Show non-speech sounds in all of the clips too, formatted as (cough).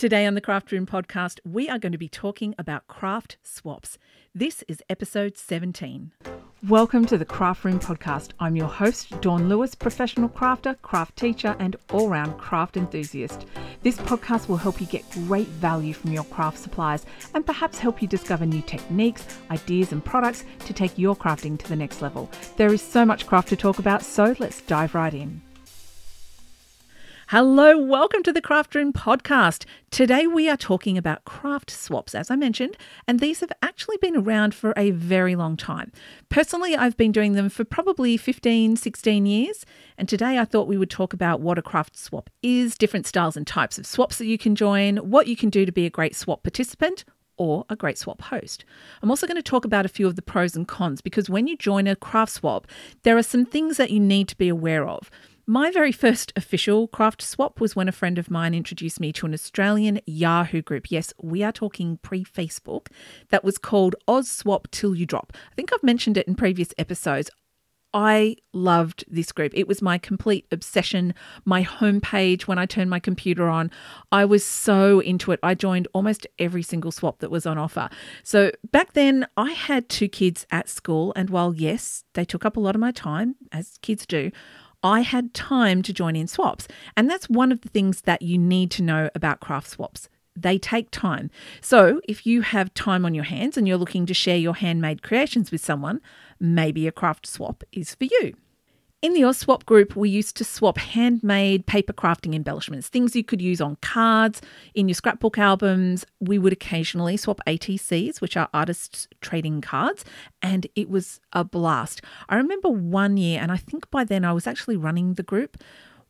Today on the Craft Room podcast, we are going to be talking about craft swaps. This is episode 17. Welcome to the Craft Room podcast. I'm your host, Dawn Lewis, professional crafter, craft teacher, and all round craft enthusiast. This podcast will help you get great value from your craft supplies and perhaps help you discover new techniques, ideas, and products to take your crafting to the next level. There is so much craft to talk about, so let's dive right in. Hello, welcome to the Craft Room podcast. Today we are talking about craft swaps, as I mentioned, and these have actually been around for a very long time. Personally, I've been doing them for probably 15, 16 years, and today I thought we would talk about what a craft swap is, different styles and types of swaps that you can join, what you can do to be a great swap participant, or a great swap host. I'm also going to talk about a few of the pros and cons because when you join a craft swap, there are some things that you need to be aware of. My very first official craft swap was when a friend of mine introduced me to an Australian Yahoo group. Yes, we are talking pre Facebook, that was called Oz Swap Till You Drop. I think I've mentioned it in previous episodes. I loved this group. It was my complete obsession, my homepage when I turned my computer on. I was so into it. I joined almost every single swap that was on offer. So back then, I had two kids at school, and while yes, they took up a lot of my time, as kids do, I had time to join in swaps. And that's one of the things that you need to know about craft swaps. They take time. So, if you have time on your hands and you're looking to share your handmade creations with someone, maybe a craft swap is for you. In the OzSwap group, we used to swap handmade paper crafting embellishments, things you could use on cards, in your scrapbook albums. We would occasionally swap ATCs, which are artists trading cards, and it was a blast. I remember one year, and I think by then I was actually running the group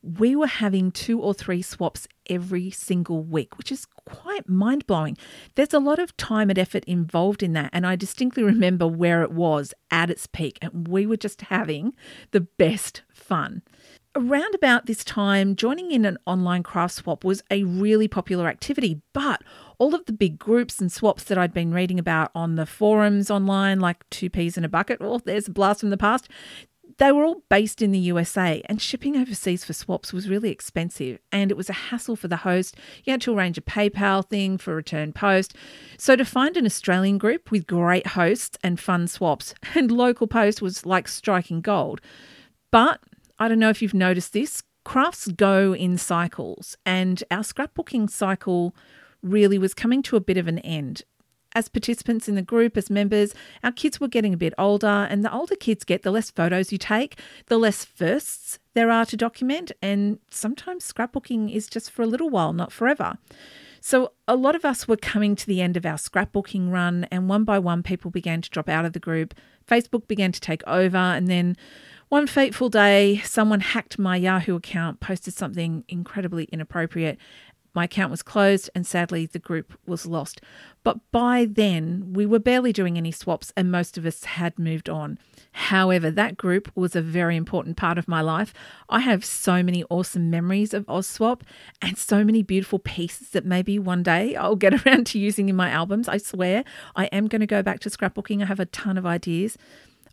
we were having two or three swaps every single week, which is quite mind blowing. There's a lot of time and effort involved in that. And I distinctly remember where it was at its peak, and we were just having the best fun. Around about this time, joining in an online craft swap was a really popular activity, but all of the big groups and swaps that I'd been reading about on the forums online, like Two Peas in a Bucket, oh, there's a blast from the past, they were all based in the USA, and shipping overseas for swaps was really expensive and it was a hassle for the host. You had to arrange a PayPal thing for return post. So, to find an Australian group with great hosts and fun swaps (laughs) and local post was like striking gold. But I don't know if you've noticed this crafts go in cycles, and our scrapbooking cycle really was coming to a bit of an end as participants in the group, as members, our kids were getting a bit older, and the older kids get, the less photos you take, the less firsts there are to document, and sometimes scrapbooking is just for a little while, not forever. So, a lot of us were coming to the end of our scrapbooking run, and one by one, people began to drop out of the group. Facebook began to take over, and then one fateful day, someone hacked my Yahoo account, posted something incredibly inappropriate, my account was closed and sadly the group was lost. But by then, we were barely doing any swaps and most of us had moved on. However, that group was a very important part of my life. I have so many awesome memories of OzSwap and so many beautiful pieces that maybe one day I'll get (laughs) around to using in my albums. I swear I am going to go back to scrapbooking. I have a ton of ideas.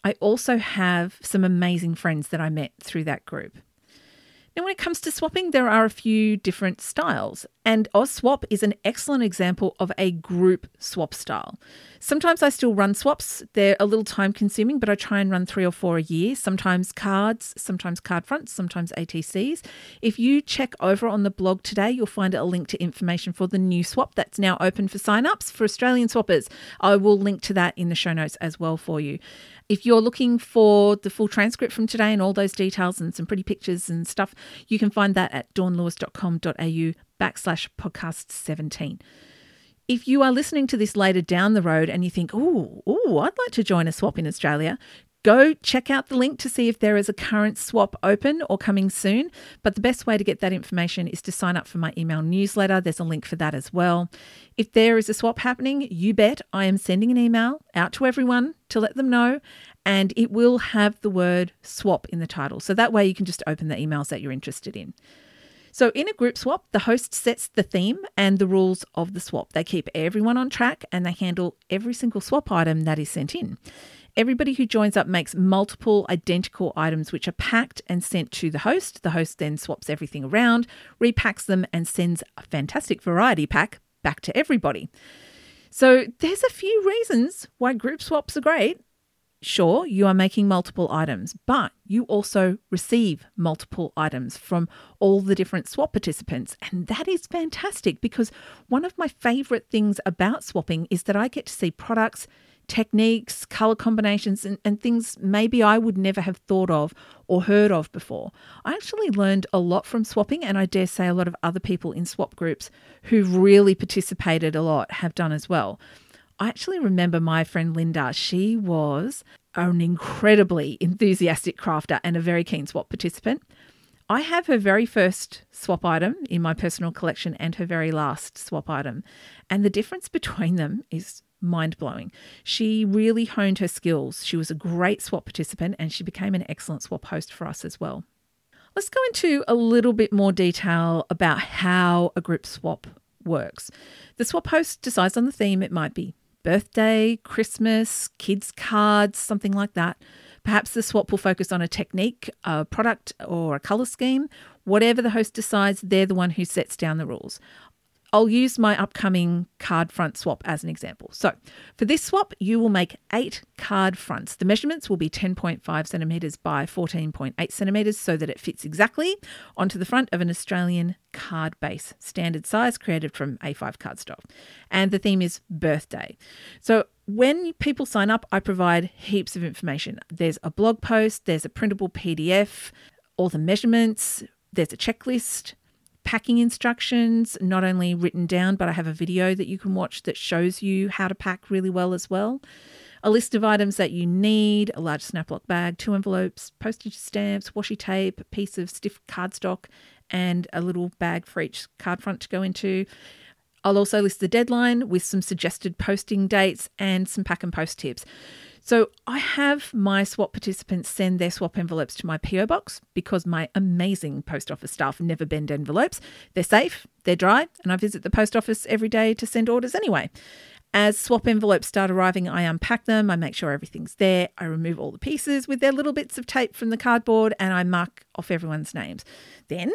I also have some amazing friends that I met through that group. Now, when it comes to swapping, there are a few different styles, and OzSwap is an excellent example of a group swap style. Sometimes I still run swaps, they're a little time consuming, but I try and run three or four a year, sometimes cards, sometimes card fronts, sometimes ATCs. If you check over on the blog today, you'll find a link to information for the new swap that's now open for sign-ups for Australian swappers. I will link to that in the show notes as well for you. If you're looking for the full transcript from today and all those details and some pretty pictures and stuff, you can find that at dawnlewis.com.au backslash podcast 17. If you are listening to this later down the road and you think, oh, oh, I'd like to join a swap in Australia, Go check out the link to see if there is a current swap open or coming soon. But the best way to get that information is to sign up for my email newsletter. There's a link for that as well. If there is a swap happening, you bet I am sending an email out to everyone to let them know, and it will have the word swap in the title. So that way you can just open the emails that you're interested in. So, in a group swap, the host sets the theme and the rules of the swap. They keep everyone on track and they handle every single swap item that is sent in. Everybody who joins up makes multiple identical items which are packed and sent to the host. The host then swaps everything around, repacks them, and sends a fantastic variety pack back to everybody. So there's a few reasons why group swaps are great. Sure, you are making multiple items, but you also receive multiple items from all the different swap participants. And that is fantastic because one of my favorite things about swapping is that I get to see products techniques, color combinations, and, and things maybe I would never have thought of or heard of before. I actually learned a lot from swapping, and I dare say a lot of other people in swap groups who've really participated a lot have done as well. I actually remember my friend Linda, she was an incredibly enthusiastic crafter and a very keen swap participant. I have her very first swap item in my personal collection and her very last swap item. And the difference between them is mind blowing. She really honed her skills. She was a great swap participant and she became an excellent swap host for us as well. Let's go into a little bit more detail about how a group swap works. The swap host decides on the theme. It might be birthday, Christmas, kids' cards, something like that. Perhaps the swap will focus on a technique, a product, or a colour scheme. Whatever the host decides, they're the one who sets down the rules. I'll use my upcoming card front swap as an example. So, for this swap, you will make eight card fronts. The measurements will be 10.5 centimetres by 14.8 centimetres so that it fits exactly onto the front of an Australian card base, standard size created from A5 cardstock. And the theme is birthday. So, when people sign up, I provide heaps of information. There's a blog post, there's a printable PDF, all the measurements, there's a checklist packing instructions, not only written down, but I have a video that you can watch that shows you how to pack really well as well. A list of items that you need a large snaplock bag, two envelopes, postage stamps, washi tape, a piece of stiff cardstock, and a little bag for each card front to go into. I'll also list the deadline with some suggested posting dates and some pack and post tips. So I have my swap participants send their swap envelopes to my PO box because my amazing post office staff never bend envelopes. They're safe, they're dry, and I visit the post office every day to send orders anyway. As swap envelopes start arriving, I unpack them, I make sure everything's there, I remove all the pieces with their little bits of tape from the cardboard, and I mark off everyone's names. Then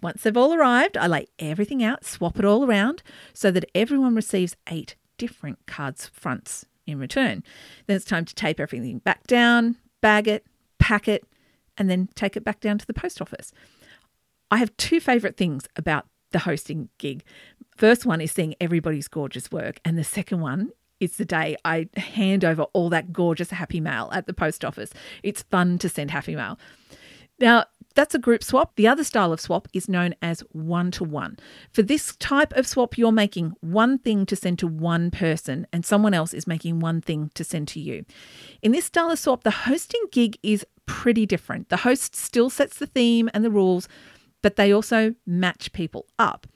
once they've all arrived, I lay everything out, swap it all around so that everyone receives eight different cards fronts in return. Then it's time to tape everything back down, bag it, pack it, and then take it back down to the post office. I have two favorite things about the hosting gig. First one is seeing everybody's gorgeous work, and the second one is the day I hand over all that gorgeous happy mail at the post office. It's fun to send happy mail. Now, that's a group swap. The other style of swap is known as one to one. For this type of swap, you're making one thing to send to one person, and someone else is making one thing to send to you. In this style of swap, the hosting gig is pretty different. The host still sets the theme and the rules, but they also match people up.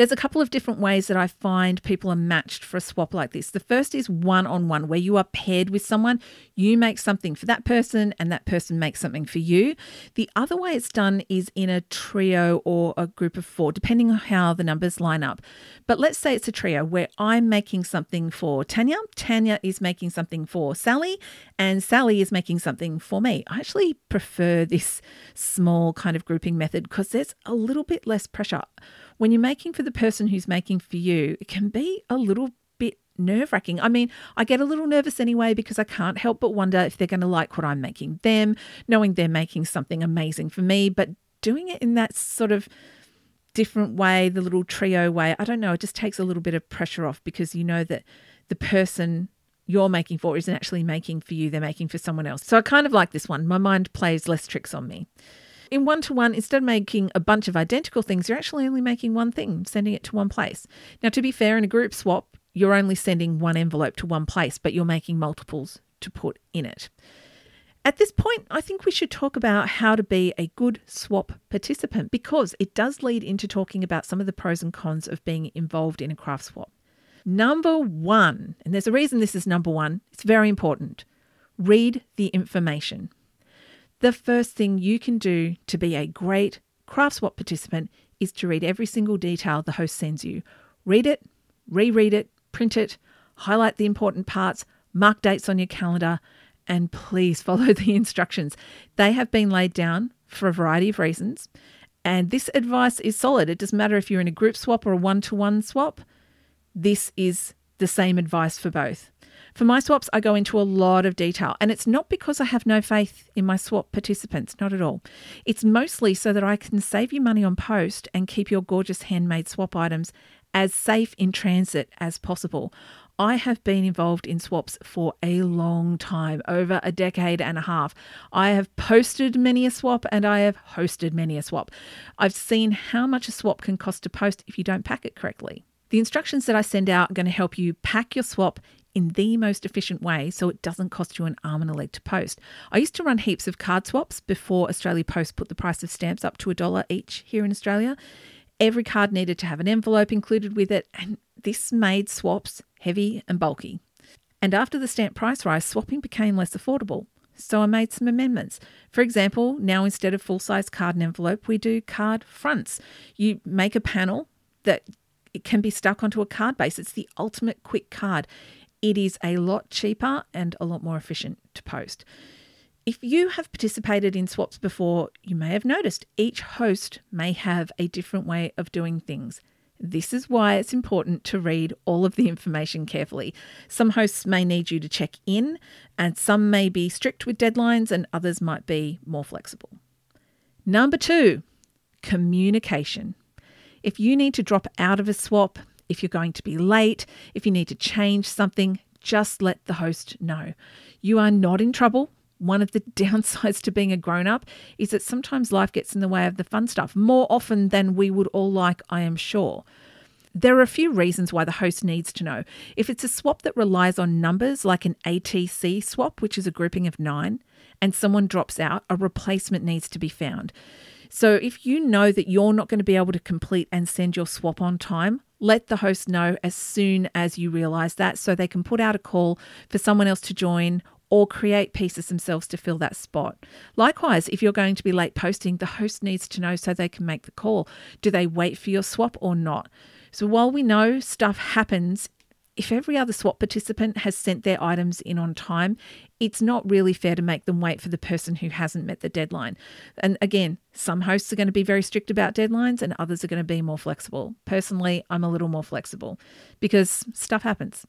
There's a couple of different ways that I find people are matched for a swap like this. The first is one on one, where you are paired with someone, you make something for that person, and that person makes something for you. The other way it's done is in a trio or a group of four, depending on how the numbers line up. But let's say it's a trio where I'm making something for Tanya, Tanya is making something for Sally, and Sally is making something for me. I actually prefer this small kind of grouping method because there's a little bit less pressure when you're making for the person who's making for you, it can be a little bit nerve wracking. I mean, I get a little nervous anyway because I can't help but wonder if they're going to like what I'm making them, knowing they're making something amazing for me, but doing it in that sort of different way, the little trio way, I don't know, it just takes a little bit of pressure off because you know that the person you're making for isn't actually making for you, they're making for someone else. So I kind of like this one. My mind plays less tricks on me. In one to one, instead of making a bunch of identical things, you're actually only making one thing, sending it to one place. Now, to be fair, in a group swap, you're only sending one envelope to one place, but you're making multiples to put in it. At this point, I think we should talk about how to be a good swap participant because it does lead into talking about some of the pros and cons of being involved in a craft swap. Number one, and there's a reason this is number one, it's very important read the information the first thing you can do to be a great craft swap participant is to read every single detail the host sends you. Read it, reread it, print it, highlight the important parts, mark dates on your calendar, and please (laughs) follow the instructions. They have been laid down for a variety of reasons. And this advice is solid. It doesn't matter if you're in a group swap or a one to one swap, this is the same advice for both. For my swaps, I go into a lot of detail, and it's not because I have no faith in my swap participants, not at all. It's mostly so that I can save you money on post and keep your gorgeous handmade swap items as safe in transit as possible. I have been involved in swaps for a long time, over a decade and a half. I have posted many a swap and I have hosted many a swap. I've seen how much a swap can cost to post if you don't pack it correctly. The instructions that I send out are going to help you pack your swap in the most efficient way so it doesn't cost you an arm and a leg to post. I used to run heaps of card swaps before Australia Post put the price of stamps up to a dollar each here in Australia. Every card needed to have an envelope included with it, and this made swaps heavy and bulky. And after the stamp price rise, swapping became less affordable. So I made some amendments. For example, now instead of full size card and envelope, we do card fronts. You make a panel that it can be stuck onto a card base. It's the ultimate quick card. It is a lot cheaper and a lot more efficient to post. If you have participated in swaps before, you may have noticed each host may have a different way of doing things. This is why it's important to read all of the information carefully. Some hosts may need you to check in, and some may be strict with deadlines, and others might be more flexible. Number two, communication. If you need to drop out of a swap, if you're going to be late, if you need to change something, just let the host know. You are not in trouble. One of the (laughs) downsides to being a grown up is that sometimes life gets in the way of the fun stuff, more often than we would all like, I am sure. There are a few reasons why the host needs to know. If it's a swap that relies on numbers, like an ATC swap, which is a grouping of nine, and someone drops out, a replacement needs to be found. So if you know that you're not going to be able to complete and send your swap on time, let the host know as soon as you realize that so they can put out a call for someone else to join or create pieces themselves to fill that spot. Likewise, if you're going to be late posting, the host needs to know so they can make the call. Do they wait for your swap or not? So while we know stuff happens, if every other swap participant has sent their items in on time, it's not really fair to make them wait for the person who hasn't met the deadline. And again, some hosts are going to be very strict about deadlines and others are going to be more flexible. Personally, I'm a little more flexible because stuff happens.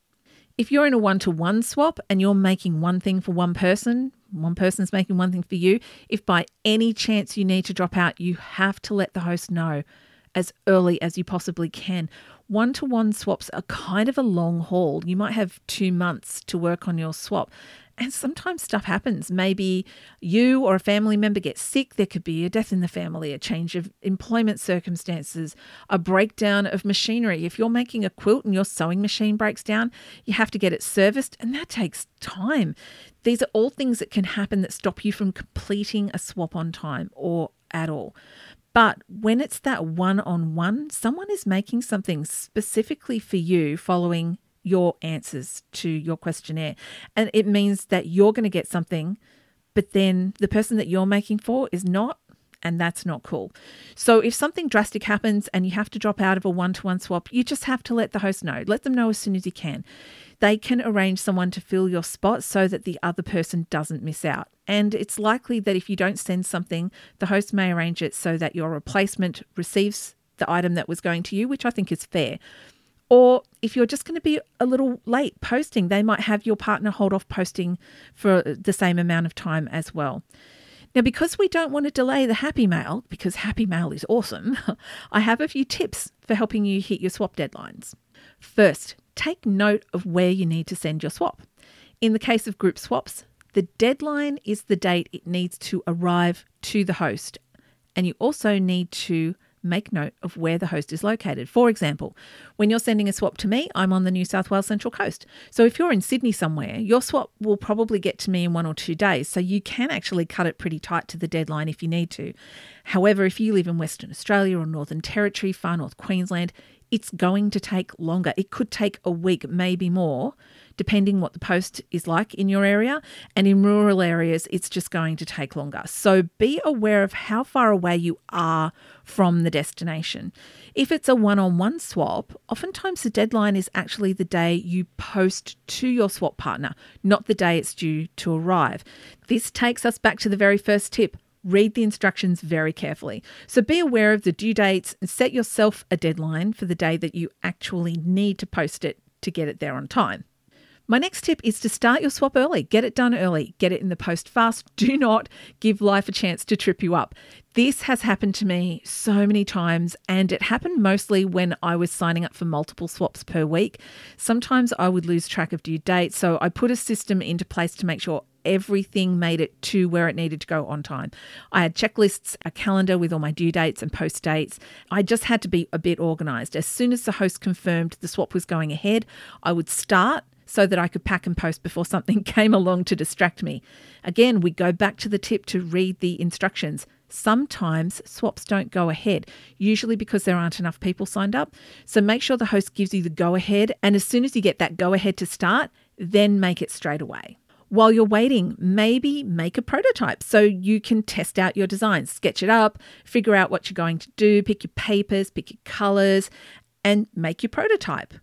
If you're in a one to one swap and you're making one thing for one person, one person's making one thing for you, if by any chance you need to drop out, you have to let the host know as early as you possibly can. One to one swaps are kind of a long haul. You might have two months to work on your swap. And sometimes stuff happens. Maybe you or a family member gets sick. There could be a death in the family, a change of employment circumstances, a breakdown of machinery. If you're making a quilt and your sewing machine breaks down, you have to get it serviced, and that takes time. These are all things that can happen that stop you from completing a swap on time or at all. But when it's that one on one, someone is making something specifically for you following your answers to your questionnaire. And it means that you're going to get something, but then the person that you're making for is not. And that's not cool. So, if something drastic happens and you have to drop out of a one to one swap, you just have to let the host know. Let them know as soon as you can. They can arrange someone to fill your spot so that the other person doesn't miss out. And it's likely that if you don't send something, the host may arrange it so that your replacement receives the item that was going to you, which I think is fair. Or if you're just going to be a little late posting, they might have your partner hold off posting for the same amount of time as well. Now, because we don't want to delay the Happy Mail, because Happy Mail is awesome, (laughs) I have a few tips for helping you hit your swap deadlines. First, take note of where you need to send your swap. In the case of group swaps, the deadline is the date it needs to arrive to the host. And you also need to make note of where the host is located. For example, when you're sending a swap to me, I'm on the New South Wales Central Coast. So if you're in Sydney somewhere, your swap will probably get to me in one or two days. So you can actually cut it pretty tight to the deadline if you need to. However, if you live in Western Australia or Northern Territory, far north Queensland, it's going to take longer. It could take a week, maybe more, depending what the post is like in your area. And in rural areas, it's just going to take longer. So be aware of how far away you are from the destination. If it's a one on one swap, oftentimes the deadline is actually the day you post to your swap partner, not the day it's due to arrive. This takes us back to the very first tip read the instructions very carefully. So be aware of the due dates and set yourself a deadline for the day that you actually need to post it to get it there on time. My next tip is to start your swap early. Get it done early. Get it in the post fast. (laughs) Do not give life a chance to trip you up. This has happened to me so many times, and it happened mostly when I was signing up for multiple swaps per week. Sometimes I would lose track of due dates, so I put a system into place to make sure everything made it to where it needed to go on time. I had checklists, a calendar with all my due dates and post dates. I just had to be a bit organized. As soon as the host confirmed the swap was going ahead, I would start so that I could pack and post before something (laughs) came along to distract me. Again, we go back to the tip to read the instructions. Sometimes swaps don't go ahead, usually because there aren't enough people signed up. So make sure the host gives you the go ahead, and as soon as you get that go ahead to start, then make it straight away. While you're waiting, maybe make a prototype so you can test out your design, sketch it up, figure out what you're going to do, pick your papers, pick your colors, and make your prototype.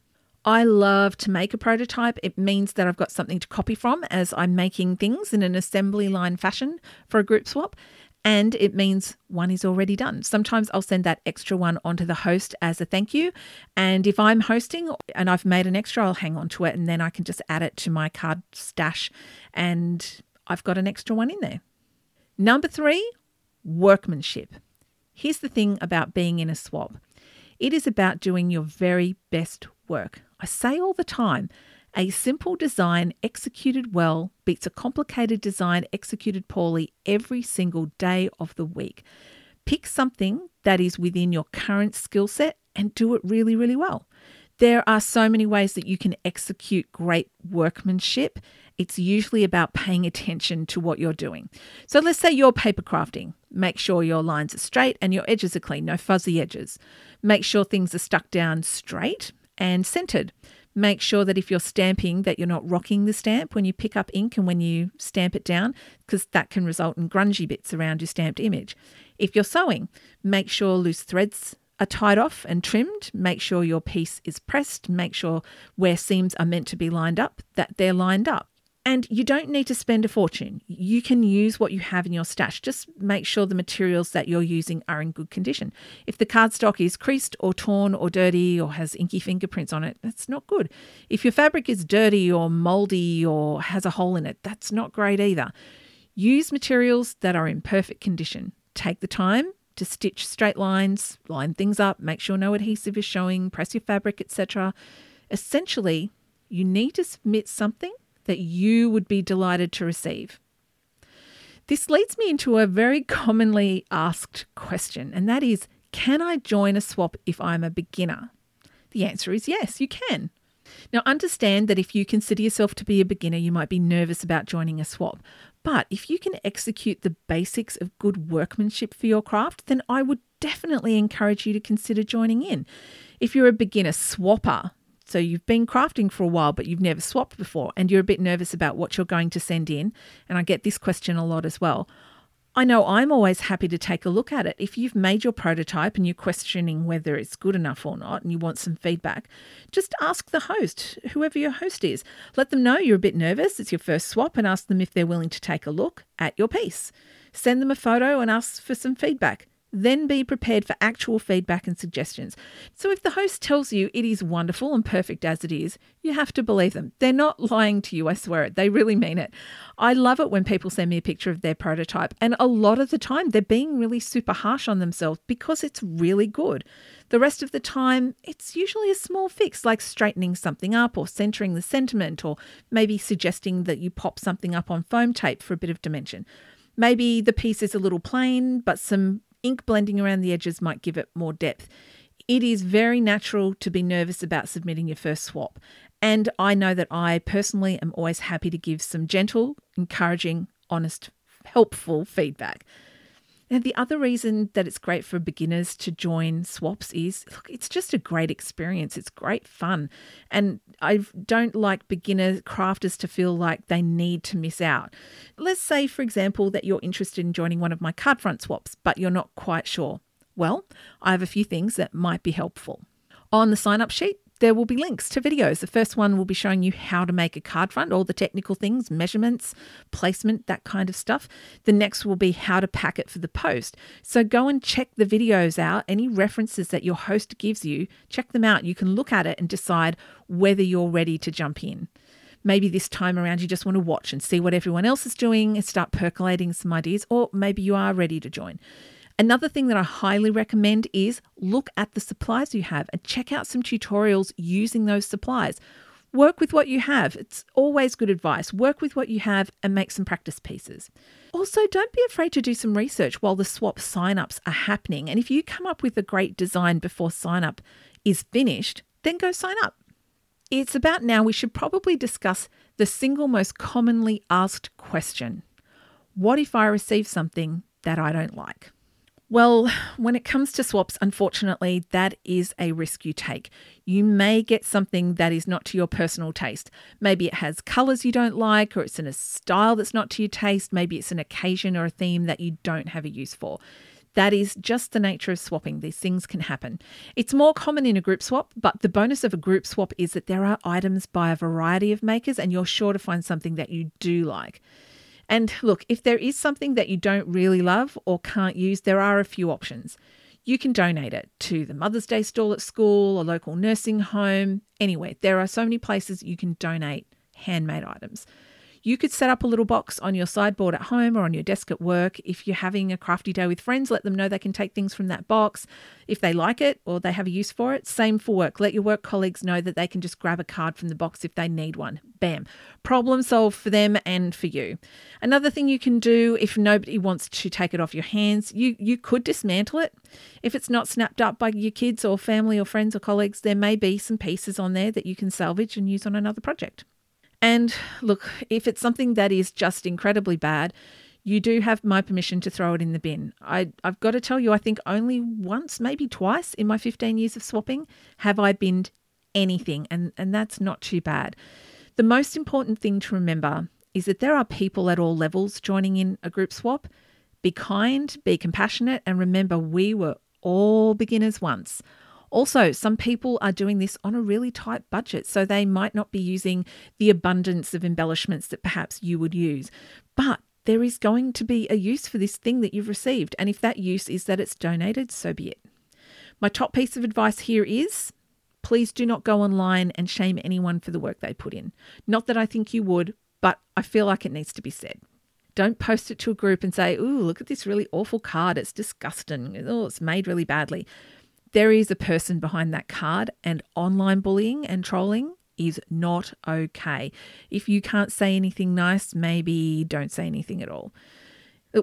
I love to make a prototype. It means that I've got something to copy from as I'm making things in an assembly line fashion for a group swap. And it means one is already done. Sometimes I'll send that extra one onto the host as a thank you. And if I'm hosting and I've made an extra, I'll hang on to it and then I can just add it to my card stash and I've got an extra one in there. Number three, workmanship. Here's the thing about being in a swap it is about doing your very best work. I say all the time a simple design executed well beats a complicated design executed poorly every single day of the week. Pick something that is within your current skill set and do it really, really well. There are so many ways that you can execute great workmanship. It's usually about paying attention to what you're doing. So let's say you're paper crafting. Make sure your lines are straight and your edges are clean, no fuzzy edges. Make sure things are stuck down straight and centered. Make sure that if you're stamping that you're not rocking the stamp when you pick up ink and when you stamp it down because that can result in grungy bits around your stamped image. If you're sewing, make sure loose threads are tied off and trimmed. Make sure your piece is pressed. Make sure where seams are meant to be lined up that they're lined up. And you don't need to spend a fortune. You can use what you have in your stash. Just make sure the materials that you're using are in good condition. If the cardstock is creased or torn or dirty or has inky fingerprints on it, that's not good. If your fabric is dirty or moldy or has a hole in it, that's not great either. Use materials that are in perfect condition. Take the time to stitch straight lines, line things up, make sure no adhesive is showing, press your fabric, etc. Essentially, you need to submit something that you would be delighted to receive. This leads me into a very commonly asked question, and that is Can I join a swap if I'm a beginner? The answer is yes, you can. Now, understand that if you consider yourself to be a beginner, you might be nervous about joining a swap. But if you can execute the basics of good workmanship for your craft, then I would definitely encourage you to consider joining in. If you're a beginner swapper, so you've been crafting for a while, but you've never swapped before, and you're a bit nervous about what you're going to send in. And I get this question a lot as well. I know I'm always happy to take a look at it. If you've made your prototype and you're questioning whether it's good enough or not and you want some feedback, just ask the host, whoever your host is. Let them know you're a bit nervous, it's your first swap, and ask them if they're willing to take a look at your piece. Send them a photo and ask for some feedback. Then be prepared for actual feedback and suggestions. So, if the host tells you it is wonderful and perfect as it is, you have to believe them. They're not lying to you, I swear it. They really mean it. I love it when people send me a picture of their prototype, and a lot of the time they're being really super harsh on themselves because it's really good. The rest of the time, it's usually a small fix like straightening something up or centering the sentiment, or maybe suggesting that you pop something up on foam tape for a bit of dimension. Maybe the piece is a little plain, but some ink blending around the edges might give it more depth. It is very natural to be nervous about submitting your first swap. And I know that I personally am always happy to give some gentle, encouraging, honest, helpful feedback. Now, the other reason that it's great for beginners to join swaps is look, it's just a great experience. It's great fun. And I don't like beginner crafters to feel like they need to miss out. Let's say, for example, that you're interested in joining one of my card front swaps, but you're not quite sure. Well, I have a few things that might be helpful. On the sign up sheet, there will be links to videos. The first one will be showing you how to make a card front, all the technical things, measurements, placement, that kind of stuff. The next will be how to pack it for the post. So go and check the videos out. Any references that your host gives you, check them out. You can look at it and decide whether you're ready to jump in. Maybe this time around you just want to watch and see what everyone else is doing and start percolating some ideas, or maybe you are ready to join. Another thing that I highly recommend is look at the supplies you have and check out some tutorials using those supplies. Work with what you have. It's always good advice. Work with what you have and make some practice pieces. Also, don't be afraid to do some research while the swap signups are happening. And if you come up with a great design before sign up is finished, then go sign up. It's about now we should probably discuss the single most commonly asked question What if I receive something that I don't like? Well, when it comes to swaps, unfortunately, that is a risk you take. You may get something that is not to your personal taste. Maybe it has colors you don't like, or it's in a style that's not to your taste. Maybe it's an occasion or a theme that you don't have a use for. That is just the nature of swapping. These things can happen. It's more common in a group swap, but the bonus of a group swap is that there are items by a variety of makers and you're sure to find something that you do like. And look, if there is something that you don't really love or can't use, there are a few options. You can donate it to the Mother's Day stall at school, a local nursing home, anywhere. There are so many places you can donate handmade items. You could set up a little box on your sideboard at home or on your desk at work. If you're having a crafty day with friends, let them know they can take things from that box if they like it or they have a use for it. Same for work. Let your work colleagues know that they can just grab a card from the box if they need one. Bam. Problem solved for them and for you. Another thing you can do if nobody wants to take it off your hands, you, you could dismantle it. If it's not snapped up by your kids or family or friends or colleagues, there may be some pieces on there that you can salvage and use on another project. And look, if it's something that is just incredibly bad, you do have my permission to throw it in the bin. I, have got to tell you, I think only once, maybe twice in my 15 years of swapping have I binned anything, and, and that's not too bad. The most important thing to remember is that there are people at all levels joining in a group swap. Be kind, be compassionate, and remember we were all beginners once. Also, some people are doing this on a really tight budget, so they might not be using the abundance of embellishments that perhaps you would use. But there is going to be a use for this thing that you've received, and if that use is that it's donated, so be it. My top piece of advice here is please do not go online and shame anyone for the work they put in. Not that I think you would, but I feel like it needs to be said. Don't post it to a group and say, Ooh, look at this really awful card. It's disgusting. Oh, it's made really badly there is a person behind that card, and online bullying and trolling is not okay. If you can't say anything nice, maybe don't say anything at all.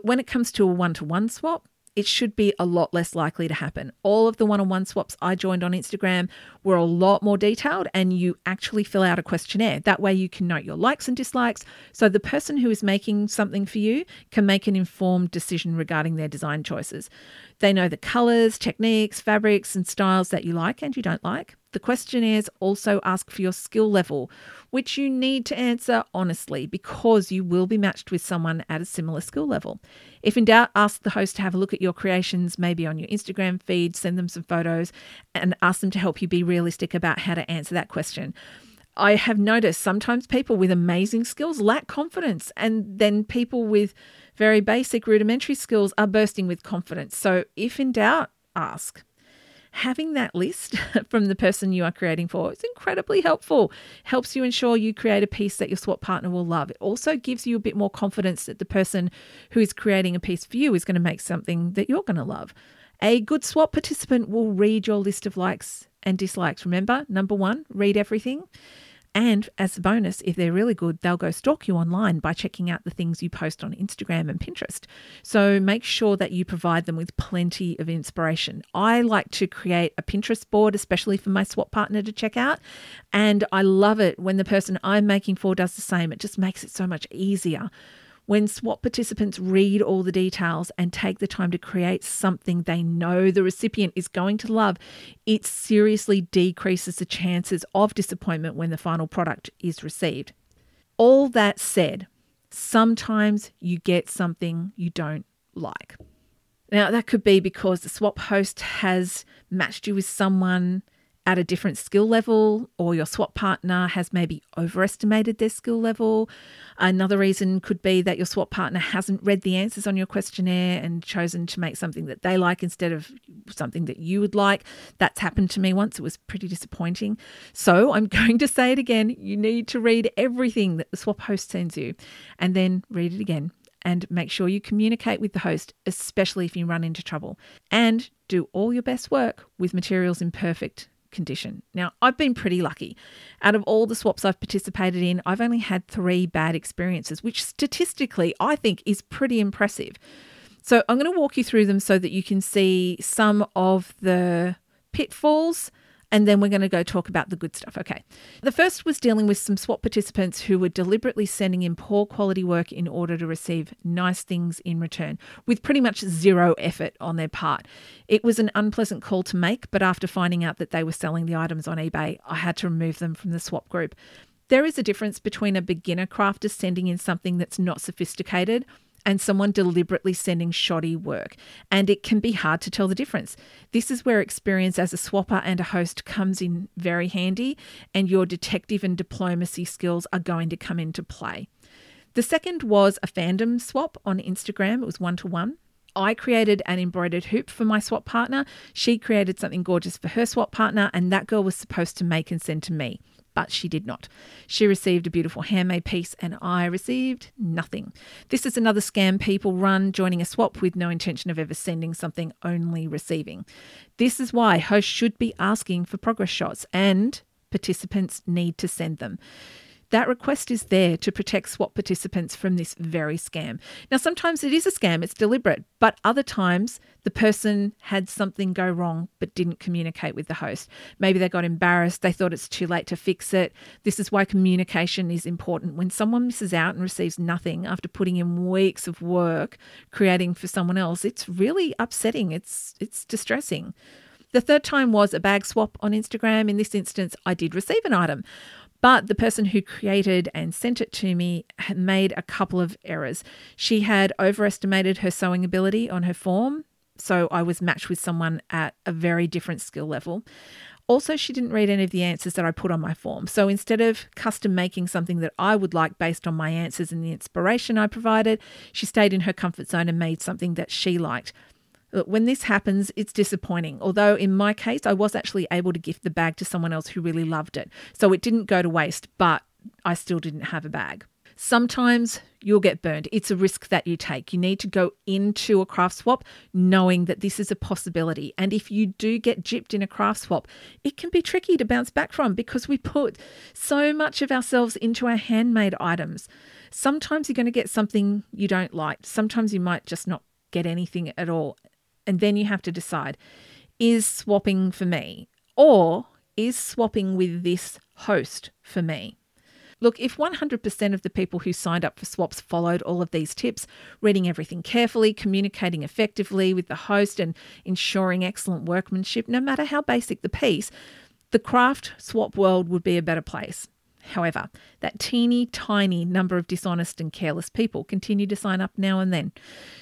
When it comes to a one to one swap, it should be a lot less likely to happen. All of the one on one swaps I joined on Instagram were a lot more detailed, and you actually fill out a questionnaire. That way, you can note your likes and dislikes. So, the person who is making something for you can make an informed decision regarding their design choices. They know the colors, techniques, fabrics, and styles that you like and you don't like. The questionnaires also ask for your skill level, which you need to answer honestly because you will be matched with someone at a similar skill level. If in doubt, ask the host to have a look at your creations, maybe on your Instagram feed, send them some photos, and ask them to help you be realistic about how to answer that question. I have noticed sometimes people with amazing skills lack confidence, and then people with very basic rudimentary skills are bursting with confidence. So, if in doubt, ask having that list (laughs) from the person you are creating for is incredibly helpful. Helps you ensure you create a piece that your swap partner will love. It also gives you a bit more confidence that the person who is creating a piece for you is going to make something that you're going to love. A good swap participant will read your list of likes and dislikes. Remember, number one, read everything. And as a bonus, if they're really good, they'll go stalk you online by checking out the things you post on Instagram and Pinterest. So make sure that you provide them with plenty of inspiration. I like to create a Pinterest board, especially for my swap partner to check out. And I love it when the person I'm making for does the same. It just makes it so much easier. When swap participants read all the details and take the time to create something they know the recipient is going to love, it seriously decreases the chances of disappointment when the final product is received. All that said, sometimes you get something you don't like. Now, that could be because the swap host has matched you with someone at a different skill level, or your swap partner has maybe overestimated their skill level. Another reason could be that your swap partner hasn't read the answers on your questionnaire and chosen to make something that they like instead of something that you would like. That's happened to me once. It was pretty disappointing. So I'm (laughs) going to say it again. You need to read everything that the swap host sends you and then read it again and make sure you communicate with the host, especially if you run into trouble. And do all your best work with materials in perfect condition. Now, I've been pretty lucky. Out of all the swaps I've participated in, I've only had three bad experiences, which statistically I think is pretty impressive. So, I'm going to walk you through them so that you can see some of the pitfalls and then we're going to go talk about the good stuff. Okay. The first was dealing with some swap participants who were deliberately sending in poor quality work in order to receive nice things in return with pretty much zero effort on their part. It was an unpleasant call to make, but after finding out that they were selling the items on eBay, I had to remove them from the swap group. There is a difference between a beginner crafter sending in something that's not sophisticated and someone deliberately sending shoddy work, and it can be hard to tell the difference. This is where experience as a swapper and a host comes in very handy, and your detective and diplomacy skills are going to come into play. The second was a fandom swap on Instagram, it was one to one. I created an embroidered hoop for my swap partner. She created something gorgeous for her swap partner, and that girl was supposed to make and send to me but she did not. She received a beautiful handmade piece and I received nothing. This is another scam people run, joining a swap with no intention of ever sending something, only receiving. This is why hosts should be asking for progress shots and participants need to send them. That request is there to protect swap participants from this very scam. Now, sometimes it is a scam, it's deliberate, but other times the person had something go wrong but didn't communicate with the host. Maybe they got embarrassed, they thought it's too late to fix it. This is why communication is important. When someone misses out and receives nothing after putting in weeks of work creating for someone else, it's really upsetting, it's, it's distressing. The third time was a bag swap on Instagram. In this instance, I did receive an item. But the person who created and sent it to me made a couple of errors. She had overestimated her sewing ability on her form, so I was matched with someone at a very different skill level. Also, she didn't read any of the answers that I put on my form. So instead of custom making something that I would like based on my answers and the inspiration I provided, she stayed in her comfort zone and made something that she liked. Uh, when this happens, it's disappointing. Although in my case, I was actually able to gift the bag to someone else who really loved it. So it didn't go to waste, but I still didn't have a bag. Sometimes you'll get burned. It's a risk that you take. You need to go into a craft swap knowing that this is a possibility. And if you do get gypped in a craft swap, it can be tricky to bounce back from because we put so much of ourselves into our handmade items. Sometimes you're going to get something you don't like. Sometimes you might just not get anything at all. And then you have to decide is swapping for me or is swapping with this host for me? Look, if 100% of the people who signed up for swaps followed all of these tips, reading everything carefully, communicating effectively with the host, and ensuring excellent workmanship, no matter how basic the piece, the craft swap world would be a better place. However, that teeny tiny number of dishonest and careless people continue to sign up now and then.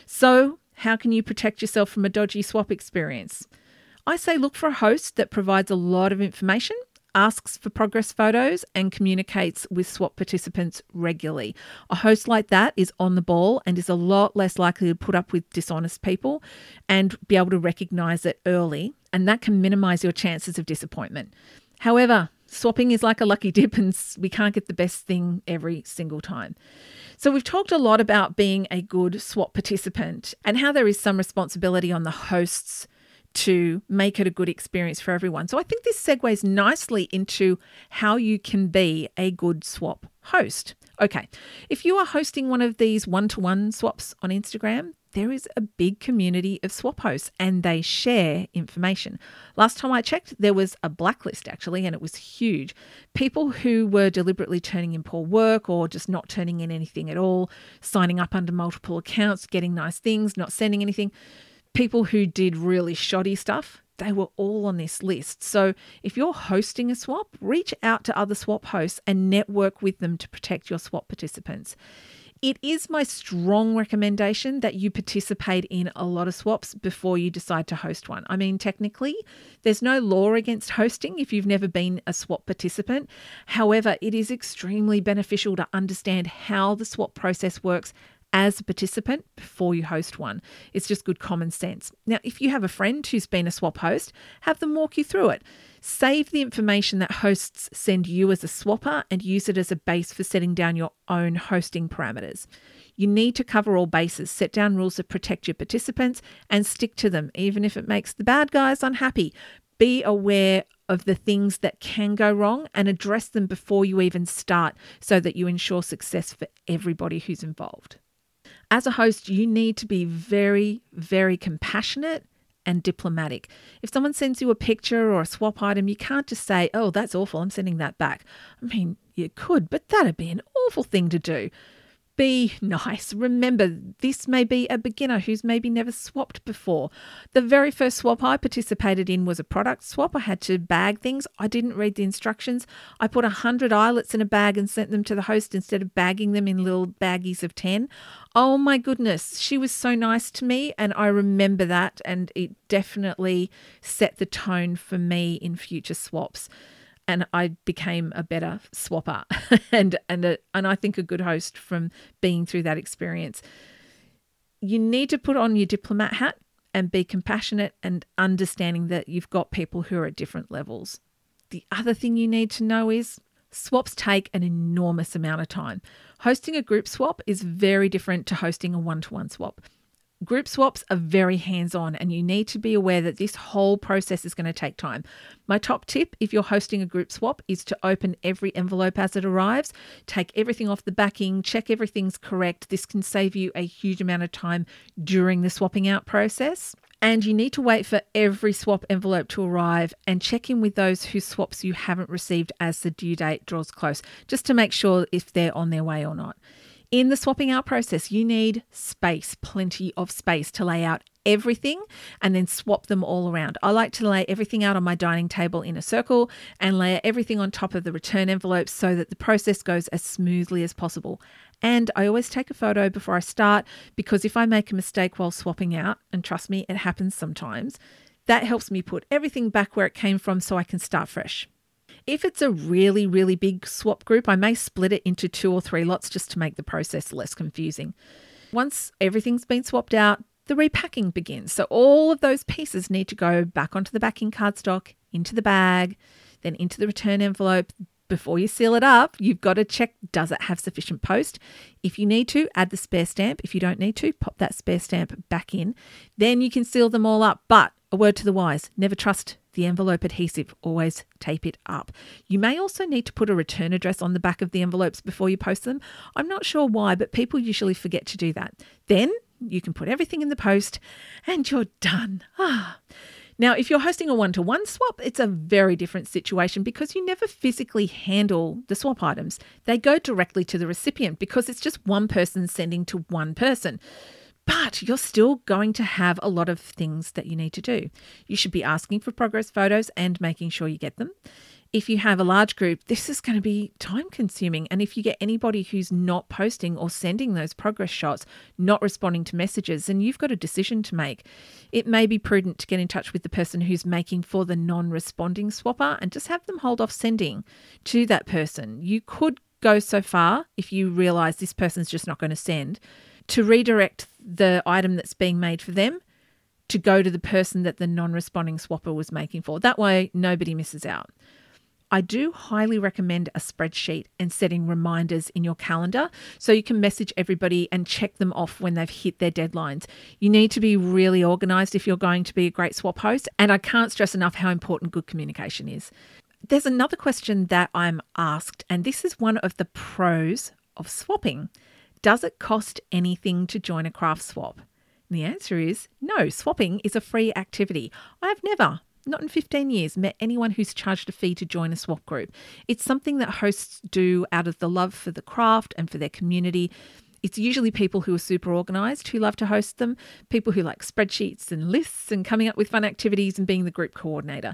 So how can you protect yourself from a dodgy swap experience? I say look for a host that provides a lot of information, asks for progress photos, and communicates with swap participants regularly. A host like that is on the ball and is a lot less likely to put up with dishonest people and be able to recognize it early, and that can minimize your chances of disappointment. However, swapping is like a lucky (laughs) dip and we can't get the best thing every single time. So, we've talked a lot about being a good swap participant and how there is some responsibility on the hosts to make it a good experience for everyone. So, I think this segues nicely into how you can be a good swap host. Okay, if you are hosting one of these one to one swaps on Instagram, there is a big community of swap hosts and they share information. Last time I checked, there was a blacklist actually, and it was huge. People who were deliberately turning in poor work or just not turning in anything at all, signing up under multiple accounts, getting nice things, not sending anything. People who did really shoddy stuff, they were all on this list. So if you're hosting a swap, reach out to other swap hosts and network with them to protect your swap participants. It is my strong recommendation that you participate in a lot of swaps before you decide to host one. I mean, technically, there's no law against hosting if you've never been a swap participant. However, it is extremely beneficial to understand how the swap process works as a participant before you host one. It's just good common sense. Now, if you have a friend who's been a swap host, have them walk you through it. Save the information that hosts send you as a swapper and use it as a base for setting down your own hosting parameters. You need to cover all bases, set down rules that protect your participants, and stick to them, even if it makes the bad guys unhappy. Be aware of the things that can go wrong and address them before you even start so that you ensure success for everybody who's involved as a host, you need to be very, very compassionate and diplomatic. If someone sends you a picture or a swap item, you can't just say, oh, that's awful, I'm sending that back. I mean, you could, but that'd be an awful thing to do be nice. Remember, this may be a beginner who's maybe never swapped before. The very first swap I participated in was a product swap. I had to bag things. I didn't read the instructions. I put a 100 eyelets in a bag and sent them to the host instead of bagging them in little baggies of 10. Oh my goodness, she was so nice to me, and I remember that, and it definitely set the tone for me in future swaps and I became a better swapper (laughs) and and a, and I think a good host from being through that experience. You need to put on your diplomat hat and be compassionate and understanding that you've got people who are at different levels. The other thing you need to know is swaps take an enormous amount of time. Hosting a group swap is very different to hosting a one-to-one swap. Group swaps are very hands on, and you need to be aware that this whole process is going to take time. My top tip if you're hosting a group swap is to open every envelope as it arrives, take everything off the backing, check everything's correct. This can save you a huge amount of time during the swapping out process. And you need to wait for every swap envelope to arrive and check in with those whose swaps you haven't received as the due date draws close, just to make sure if they're on their way or not. In the swapping out process, you need space, plenty of space to lay out everything and then swap them all around. I like to lay everything out on my dining table in a circle and layer everything on top of the return envelope so that the process goes as smoothly as possible. And I always take a photo before I start because if I make a mistake while swapping out, and trust me, it happens sometimes, that helps me put everything back where it came from so I can start fresh. If it's a really, really big swap group, I may split it into two or three lots just to make the process less confusing. Once everything's been swapped out, the repacking begins. So all of those pieces need to go back onto the backing cardstock, into the bag, then into the return envelope. Before you seal it up, you've got to check does it have sufficient post? If you need to, add the spare stamp. If you don't need to, pop that spare stamp back in. Then you can seal them all up. But a word to the wise never trust the envelope adhesive, always tape it up. You may also need to put a return address on the back of the envelopes before you post them. I'm not sure why, but people usually forget to do that. Then you can put everything in the post and you're done. Ah. Now, if you're hosting a one to one swap, it's a very different situation because you never physically handle the swap items. They go directly to the recipient because it's just one person sending to one person but you're still going to have a lot of things that you need to do. You should be asking for progress photos and making sure you get them. If you have a large group, this is going to be time consuming. And if you get anybody who's not posting or sending those progress shots, not responding to messages, then you've got a decision to make. It may be prudent to get in touch with the person who's making for the non responding swapper and just have them hold off sending to that person. You could go so far if you realize this person's just not going to send to redirect the item that's being made for them to go to the person that the non responding swapper was making for. That way, nobody misses out. I do highly recommend a spreadsheet and setting reminders in your calendar so you can message everybody and check them off when they've hit their deadlines. You need to be really organized if you're going to be a great swap host, and I can't stress enough how important good communication is. There's another question that I'm asked, and this is one of the pros of swapping. Does it cost anything to join a craft swap? And the answer is no, swapping is a free activity. I have never, not in 15 years, met anyone who's charged a fee to join a swap group. It's something that hosts do out of the love for the craft and for their community. It's usually people who are super organized who love to host them, people who like spreadsheets and lists and coming up with fun activities and being the group coordinator.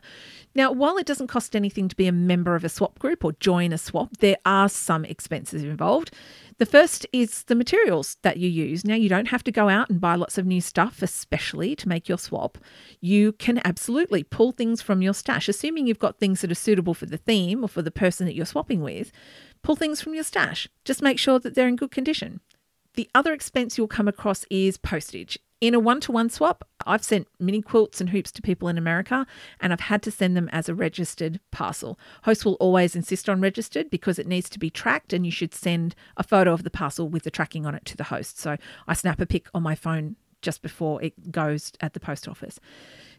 Now, while it doesn't cost anything to be a member of a swap group or join a swap, there are some expenses involved. The first is the materials that you use. Now, you don't have to go out and buy lots of new stuff, especially to make your swap. You can absolutely pull things from your stash, assuming you've got things that are suitable for the theme or for the person that you're swapping with. Pull things from your stash. Just make sure that they're in good condition. The other expense you'll come across is postage. In a one to one swap, I've sent mini quilts and hoops to people in America, and I've had to send them as a registered parcel. Hosts will always insist on registered because it needs to be tracked, and you should send a photo of the parcel with the tracking on it to the host. So I snap a pic on my phone just before it goes at the post office.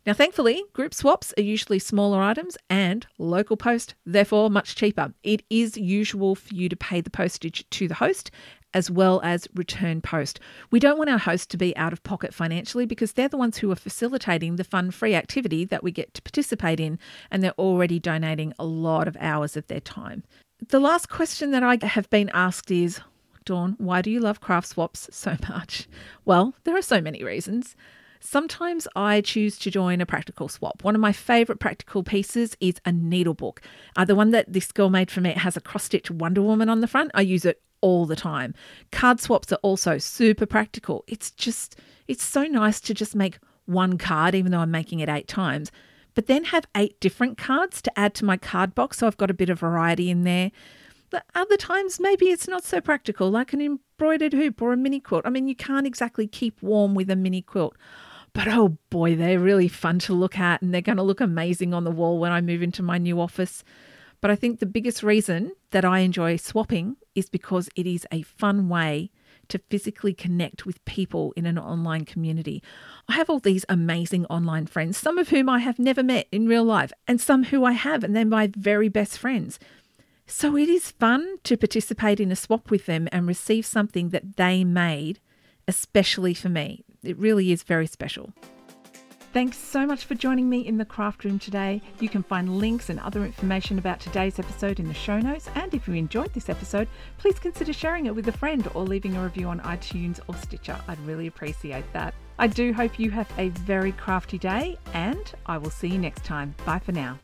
Now, thankfully, group swaps are usually smaller items and local post, therefore much cheaper. It is usual for you to pay the postage to the host as well as return post. We don't want our hosts to be out of pocket financially because they're the ones who are facilitating the fun free activity that we get to participate in, and they're already donating a lot of hours of their time. The last question that I have been asked is Dawn, why do you love craft swaps so much? Well, there are so many reasons. Sometimes I choose to join a practical swap. One of my favourite practical pieces is a needle book. Uh, the one that this girl made for me has a cross stitch Wonder Woman on the front. I use it all the time. Card swaps are also super practical. It's just, it's so nice to just make one card, even though I'm making it eight times, but then have eight different cards to add to my card box. So I've got a bit of variety in there. But other times, maybe it's not so practical, like an embroidered hoop or a mini quilt. I mean, you can't exactly keep warm with a mini quilt. But oh boy, they're really fun to look at and they're going to look amazing on the wall when I move into my new office. But I think the biggest reason that I enjoy swapping is because it is a fun way to physically connect with people in an online community. I have all these amazing online friends, some of whom I have never met in real life, and some who I have, and they're my very best friends. So it is fun to participate in a swap with them and receive something that they made, especially for me. It really is very special. Thanks so much for joining me in the craft room today. You can find links and other information about today's episode in the show notes. And if you enjoyed this episode, please consider sharing it with a friend or leaving a review on iTunes or Stitcher. I'd really appreciate that. I do hope you have a very crafty day, and I will see you next time. Bye for now.